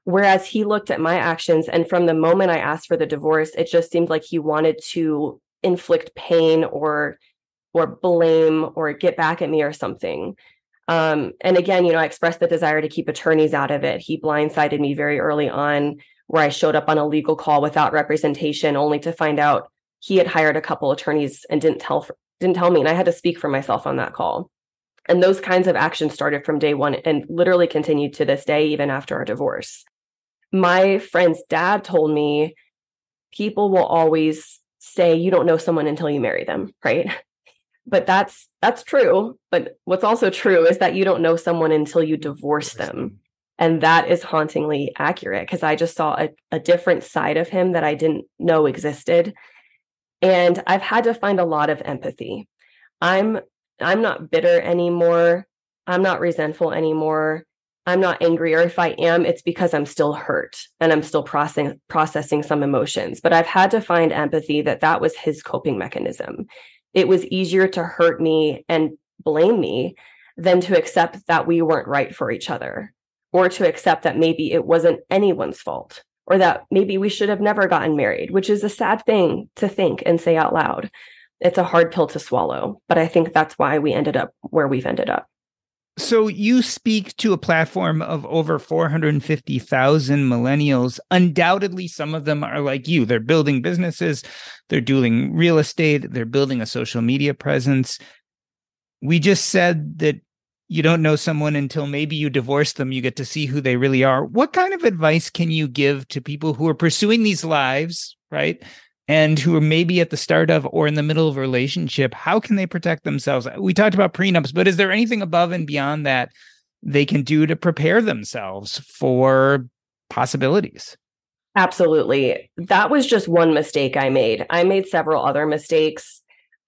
Whereas he looked at my actions and from the moment i asked for the divorce it just seemed like he wanted to inflict pain or or blame or get back at me or something. Um, and again you know i expressed the desire to keep attorneys out of it. He blindsided me very early on where I showed up on a legal call without representation, only to find out he had hired a couple attorneys and didn't tell didn't tell me, and I had to speak for myself on that call. And those kinds of actions started from day one and literally continued to this day, even after our divorce. My friend's dad told me people will always say you don't know someone until you marry them, right? (laughs) But that's that's true. But what's also true is that you don't know someone until you divorce them. And that is hauntingly accurate because I just saw a, a different side of him that I didn't know existed. And I've had to find a lot of empathy. I'm I'm not bitter anymore. I'm not resentful anymore. I'm not angry, or if I am, it's because I'm still hurt and I'm still processing processing some emotions. But I've had to find empathy that that was his coping mechanism. It was easier to hurt me and blame me than to accept that we weren't right for each other or to accept that maybe it wasn't anyone's fault or that maybe we should have never gotten married, which is a sad thing to think and say out loud. It's a hard pill to swallow, but I think that's why we ended up where we've ended up. So you speak to a platform of over 450,000 millennials. Undoubtedly, some of them are like you. They're building businesses, they're doing real estate, they're building a social media presence. We just said that you don't know someone until maybe you divorce them, you get to see who they really are. What kind of advice can you give to people who are pursuing these lives, right? And who are maybe at the start of or in the middle of a relationship? How can they protect themselves? We talked about prenups, but is there anything above and beyond that they can do to prepare themselves for possibilities? Absolutely. That was just one mistake I made. I made several other mistakes.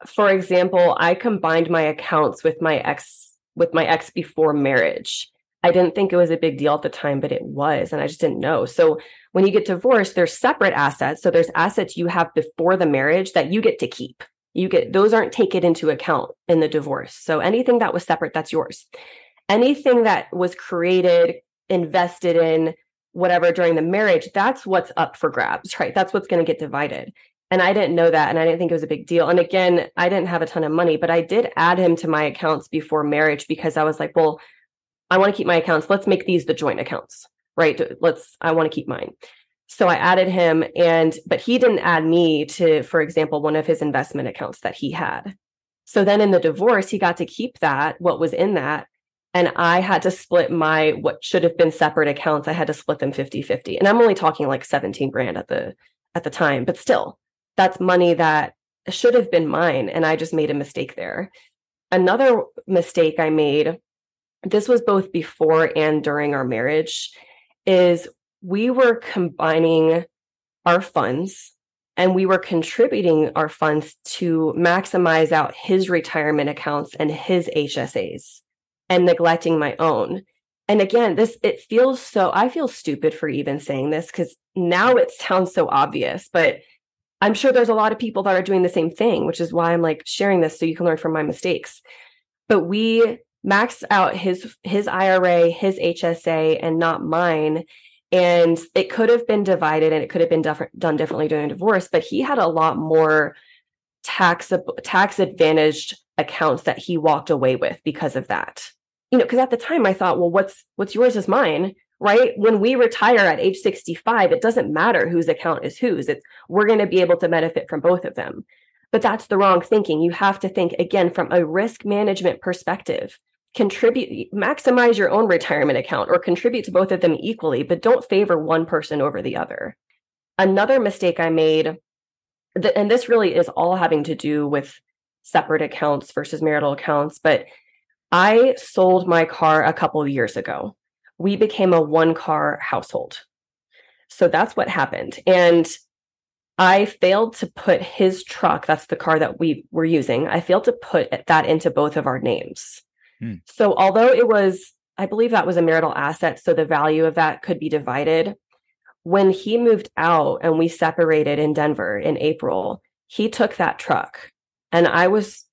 For example, I combined my accounts with my ex with my ex before marriage. I didn't think it was a big deal at the time, but it was. And I just didn't know. So when you get divorced, there's separate assets. So there's assets you have before the marriage that you get to keep. You get those aren't taken into account in the divorce. So anything that was separate, that's yours. Anything that was created, invested in, whatever during the marriage, that's what's up for grabs, right? That's what's going to get divided. And I didn't know that. And I didn't think it was a big deal. And again, I didn't have a ton of money, but I did add him to my accounts before marriage because I was like, well, I want to keep my accounts. Let's make these the joint accounts, right? Let's, I want to keep mine. So I added him and, but he didn't add me to, for example, one of his investment accounts that he had. So then in the divorce, he got to keep that, what was in that. And I had to split my, what should have been separate accounts. I had to split them 50 50. And I'm only talking like 17 grand at the, at the time, but still that's money that should have been mine and I just made a mistake there. Another mistake I made, this was both before and during our marriage, is we were combining our funds and we were contributing our funds to maximize out his retirement accounts and his HSAs and neglecting my own. And again, this it feels so I feel stupid for even saying this cuz now it sounds so obvious, but I'm sure there's a lot of people that are doing the same thing, which is why I'm like sharing this so you can learn from my mistakes. But we maxed out his his IRA, his HSA, and not mine. And it could have been divided and it could have been def- done differently during a divorce, but he had a lot more tax tax advantaged accounts that he walked away with because of that. You know, because at the time I thought, well, what's what's yours is mine, right? When we retire at age 65, it doesn't matter whose account is whose. It's we're going to be able to benefit from both of them. But that's the wrong thinking. You have to think again from a risk management perspective. Contribute, maximize your own retirement account or contribute to both of them equally, but don't favor one person over the other. Another mistake I made, and this really is all having to do with separate accounts versus marital accounts, but I sold my car a couple of years ago. We became a one car household. So that's what happened. And I failed to put his truck, that's the car that we were using, I failed to put that into both of our names. Hmm. So although it was, I believe that was a marital asset, so the value of that could be divided. When he moved out and we separated in Denver in April, he took that truck and I was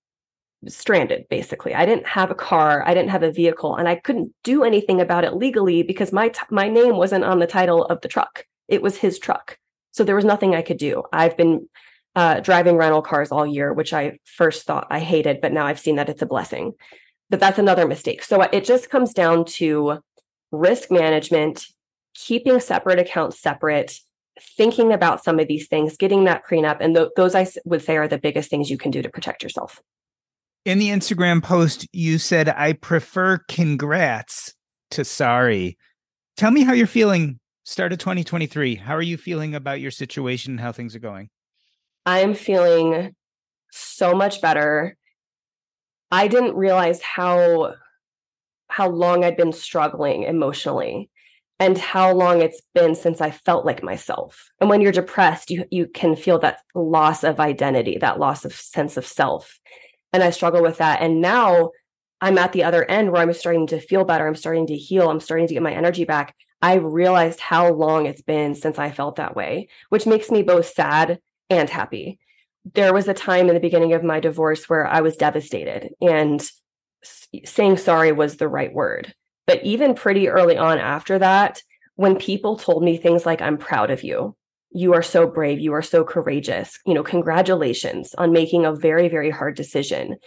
stranded basically. I didn't have a car, I didn't have a vehicle and I couldn't do anything about it legally because my t- my name wasn't on the title of the truck. It was his truck. So there was nothing I could do. I've been uh, driving rental cars all year, which I first thought I hated, but now I've seen that it's a blessing. But that's another mistake. So it just comes down to risk management, keeping separate accounts separate, thinking about some of these things, getting that prenup. And th- those I would say are the biggest things you can do to protect yourself. In the Instagram post, you said, I prefer congrats to sorry. Tell me how you're feeling start of 2023. How are you feeling about your situation and how things are going? I'm feeling so much better. I didn't realize how how long I'd been struggling emotionally and how long it's been since I felt like myself. And when you're depressed, you you can feel that loss of identity, that loss of sense of self. And I struggle with that. And now I'm at the other end where I'm starting to feel better. I'm starting to heal. I'm starting to get my energy back. I realized how long it's been since I felt that way, which makes me both sad and happy. There was a time in the beginning of my divorce where I was devastated and saying sorry was the right word. But even pretty early on after that, when people told me things like, I'm proud of you, you are so brave, you are so courageous, you know, congratulations on making a very, very hard decision.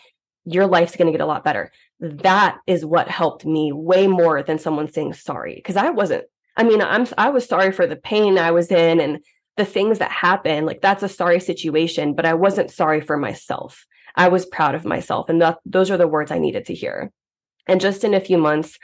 Your life's going to get a lot better. That is what helped me way more than someone saying sorry because i wasn't i mean i'm i was sorry for the pain i was in and the things that happened like that's a sorry situation but i wasn't sorry for myself. I was proud of myself and that, those are the words i needed to hear. And just in a few months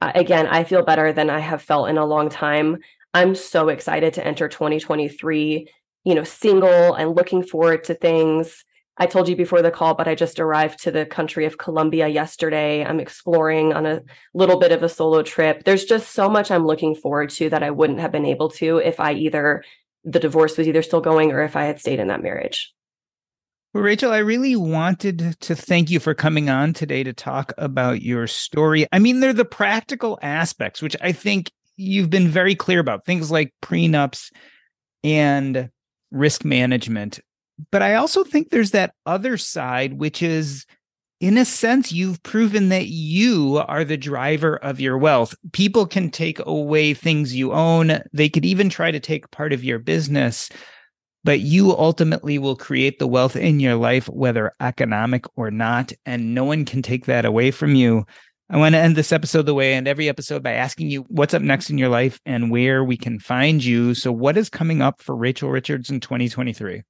again i feel better than i have felt in a long time i'm so excited to enter 2023 you know single and looking forward to things I told you before the call, but I just arrived to the country of Colombia yesterday. I'm exploring on a little bit of a solo trip. There's just so much I'm looking forward to that I wouldn't have been able to if I either the divorce was either still going or if I had stayed in that marriage. Well, Rachel, I really wanted to thank you for coming on today to talk about your story. I mean, they're the practical aspects, which I think you've been very clear about, things like prenups and risk management but I also think there's that other side, which is in a sense, you've proven that you are the driver of your wealth. People can take away things you own, they could even try to take part of your business, but you ultimately will create the wealth in your life, whether economic or not. And no one can take that away from you. I want to end this episode the way I end every episode by asking you what's up next in your life and where we can find you. So, what is coming up for Rachel Richards in 2023?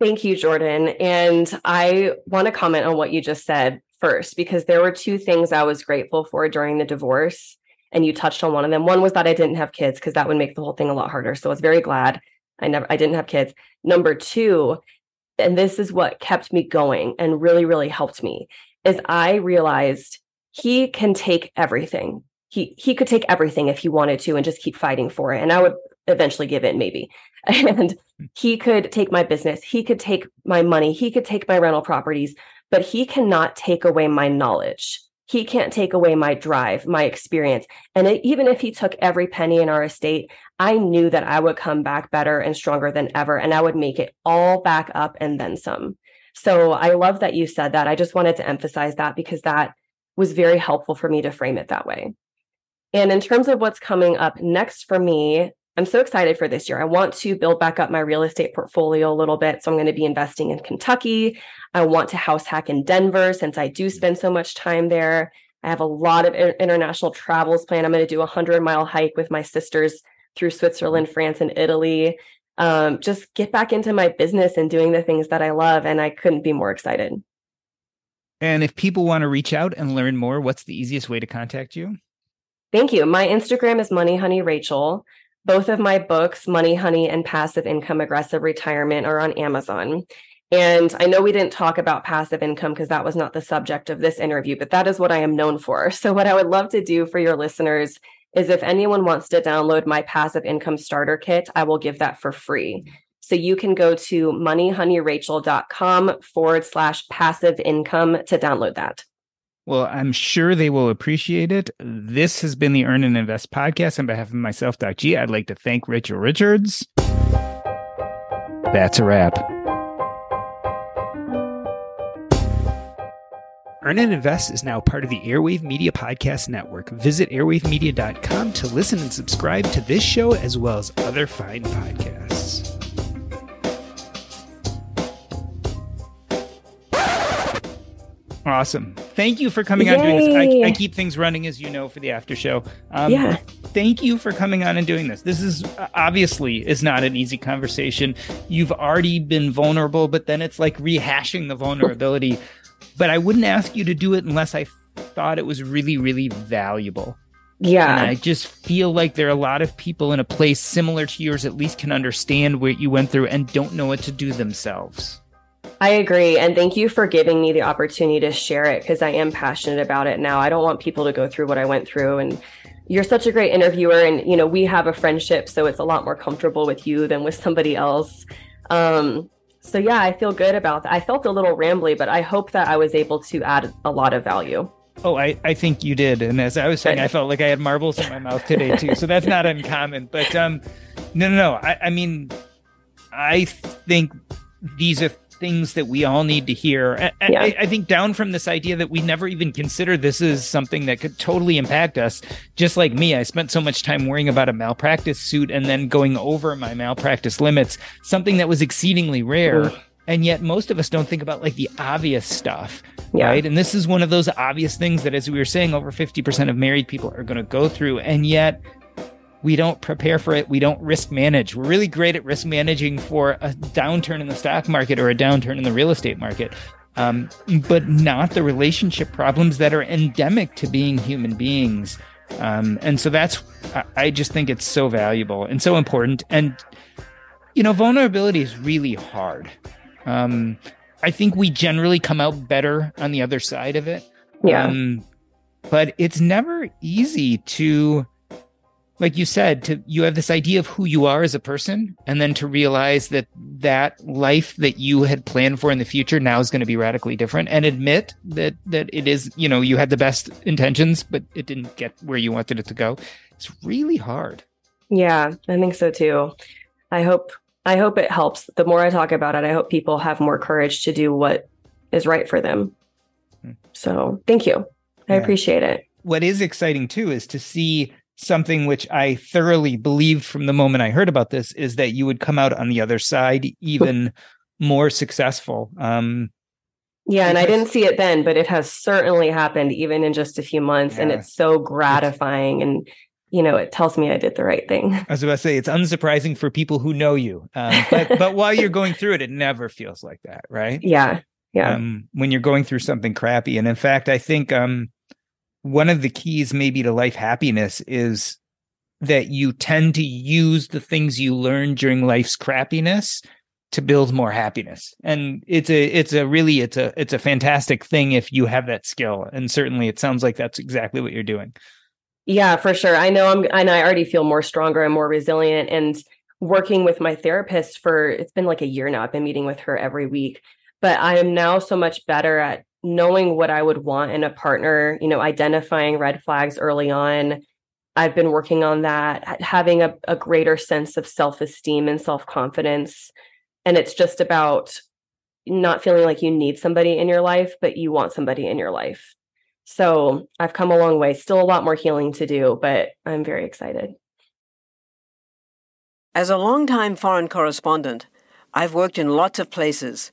Thank you, Jordan. And I want to comment on what you just said first, because there were two things I was grateful for during the divorce. And you touched on one of them. One was that I didn't have kids because that would make the whole thing a lot harder. So I was very glad I never I didn't have kids. Number two, and this is what kept me going and really, really helped me, is I realized he can take everything. He he could take everything if he wanted to and just keep fighting for it. And I would eventually give in, maybe. (laughs) And hmm. he could take my business, he could take my money, he could take my rental properties, but he cannot take away my knowledge. He can't take away my drive, my experience. And it, even if he took every penny in our estate, I knew that I would come back better and stronger than ever, and I would make it all back up and then some. So I love that you said that. I just wanted to emphasize that because that was very helpful for me to frame it that way. And in terms of what's coming up next for me, I'm so excited for this year. I want to build back up my real estate portfolio a little bit. So I'm going to be investing in Kentucky. I want to house hack in Denver since I do spend so much time there. I have a lot of international travels planned. I'm going to do a 100 mile hike with my sisters through Switzerland, France, and Italy. Um, just get back into my business and doing the things that I love. And I couldn't be more excited. And if people want to reach out and learn more, what's the easiest way to contact you? Thank you. My Instagram is Money Honey Rachel. Both of my books, Money Honey and Passive Income Aggressive Retirement, are on Amazon. And I know we didn't talk about passive income because that was not the subject of this interview, but that is what I am known for. (laughs) So, what I would love to do for your listeners is if anyone wants to download my passive income starter kit, I will give that for free. So you can go to moneyhoneyrachel.com forward slash passive income to download that. Well, I'm sure they will appreciate it. This has been the Earn and Invest podcast. On behalf of myself, Doc G, I'd like to thank Rachel Richards. That's a wrap. Earn and Invest is now part of the Airwave Media Podcast Network. Visit airwavemedia.com to listen and subscribe to this show as well as other fine podcasts. Awesome. Thank you for coming Yay. on doing this. I, I, keep things running, as you know, for the after show. Um, yeah. Thank you for coming on and doing this. This is uh, obviously is not an easy conversation. You've already been vulnerable, but then it's like rehashing the vulnerability. but I wouldn't ask you to do it unless I thought it was really, really valuable. Yeah. And I just feel like there are a lot of people in a place similar to yours, at least can understand what you went through and don't know what to do themselves. I agree. And thank you for giving me the opportunity to share it because I am passionate about it now. I don't want people to go through what I went through. And you're such a great interviewer. And, you know, we have a friendship. So it's a lot more comfortable with you than with somebody else. Um, so yeah, I feel good about that. I felt a little rambly, but I hope that I was able to add a lot of value. Oh, I, I think you did. And as I was saying, I felt like I had marbles in my mouth today too. So that's not uncommon. But um no no no. I, I mean I think these are things that we all need to hear. Yeah. I, I, think down from this idea that we never even consider this is something that could totally impact us. Just like me, I spent so much time worrying about a malpractice suit and then going over my malpractice limits, something that was exceedingly rare. Mm. And yet most of us don't think about like the obvious stuff. Yeah. Right. And this is one of those obvious things that, as we were saying, over 50% of married people are going to go through. And yet we don't prepare for it. We don't risk manage. We're really great at risk managing for a downturn in the stock market or a downturn in the real estate market, um, but not the relationship problems that are endemic to being human beings. Um, and so that's, I just think it's so valuable and so important. And, you know, vulnerability is really hard. Um, I think we generally come out better on the other side of it. Yeah. Um, but it's never easy to, like you said to you have this idea of who you are as a person and then to realize that that life that you had planned for in the future now is going to be radically different and admit that that it is you know you had the best intentions but it didn't get where you wanted it to go. It's really hard. Yeah i think so too. I hope i hope it helps. The more i talk about it i hope people have more courage to do what is right for them. Hmm. so thank you. I yeah. appreciate it. What is exciting too is to see something which I thoroughly believed from the moment I heard about this is that you would come out on the other side even more successful. Um, yeah, and I didn't see it then, but it has certainly happened even in just a few months, yeah. and it's so gratifying and you know it tells me I did the right thing. I was about to say it's unsurprising for people who know you, um, (laughs) but but while you're going through it, it never feels like that, right? Yeah, yeah. Um, when you're going through something crappy, and in fact, I think um, one of the keys maybe to life happiness is that you tend to use the things you learn during life's crappiness to build more happiness. And it's a it's a really it's a it's a fantastic thing if you have that skill. And certainly it sounds like that's exactly what you're doing. Yeah for sure. I know i'm and i already feel more stronger and more resilient. And working with my therapist for it's been like a year now. I've been meeting with her every week but i am now so much better at knowing what I would want in a partner, you know, identifying red flags early on. I've been working on that, having a, a greater sense of self esteem and self confidence. And it's just about not feeling like you need somebody in your life, but you want somebody in your life. So I've come a long way. Still a lot more healing to do, but I'm very excited. As a longtime foreign correspondent, I've worked in lots of places,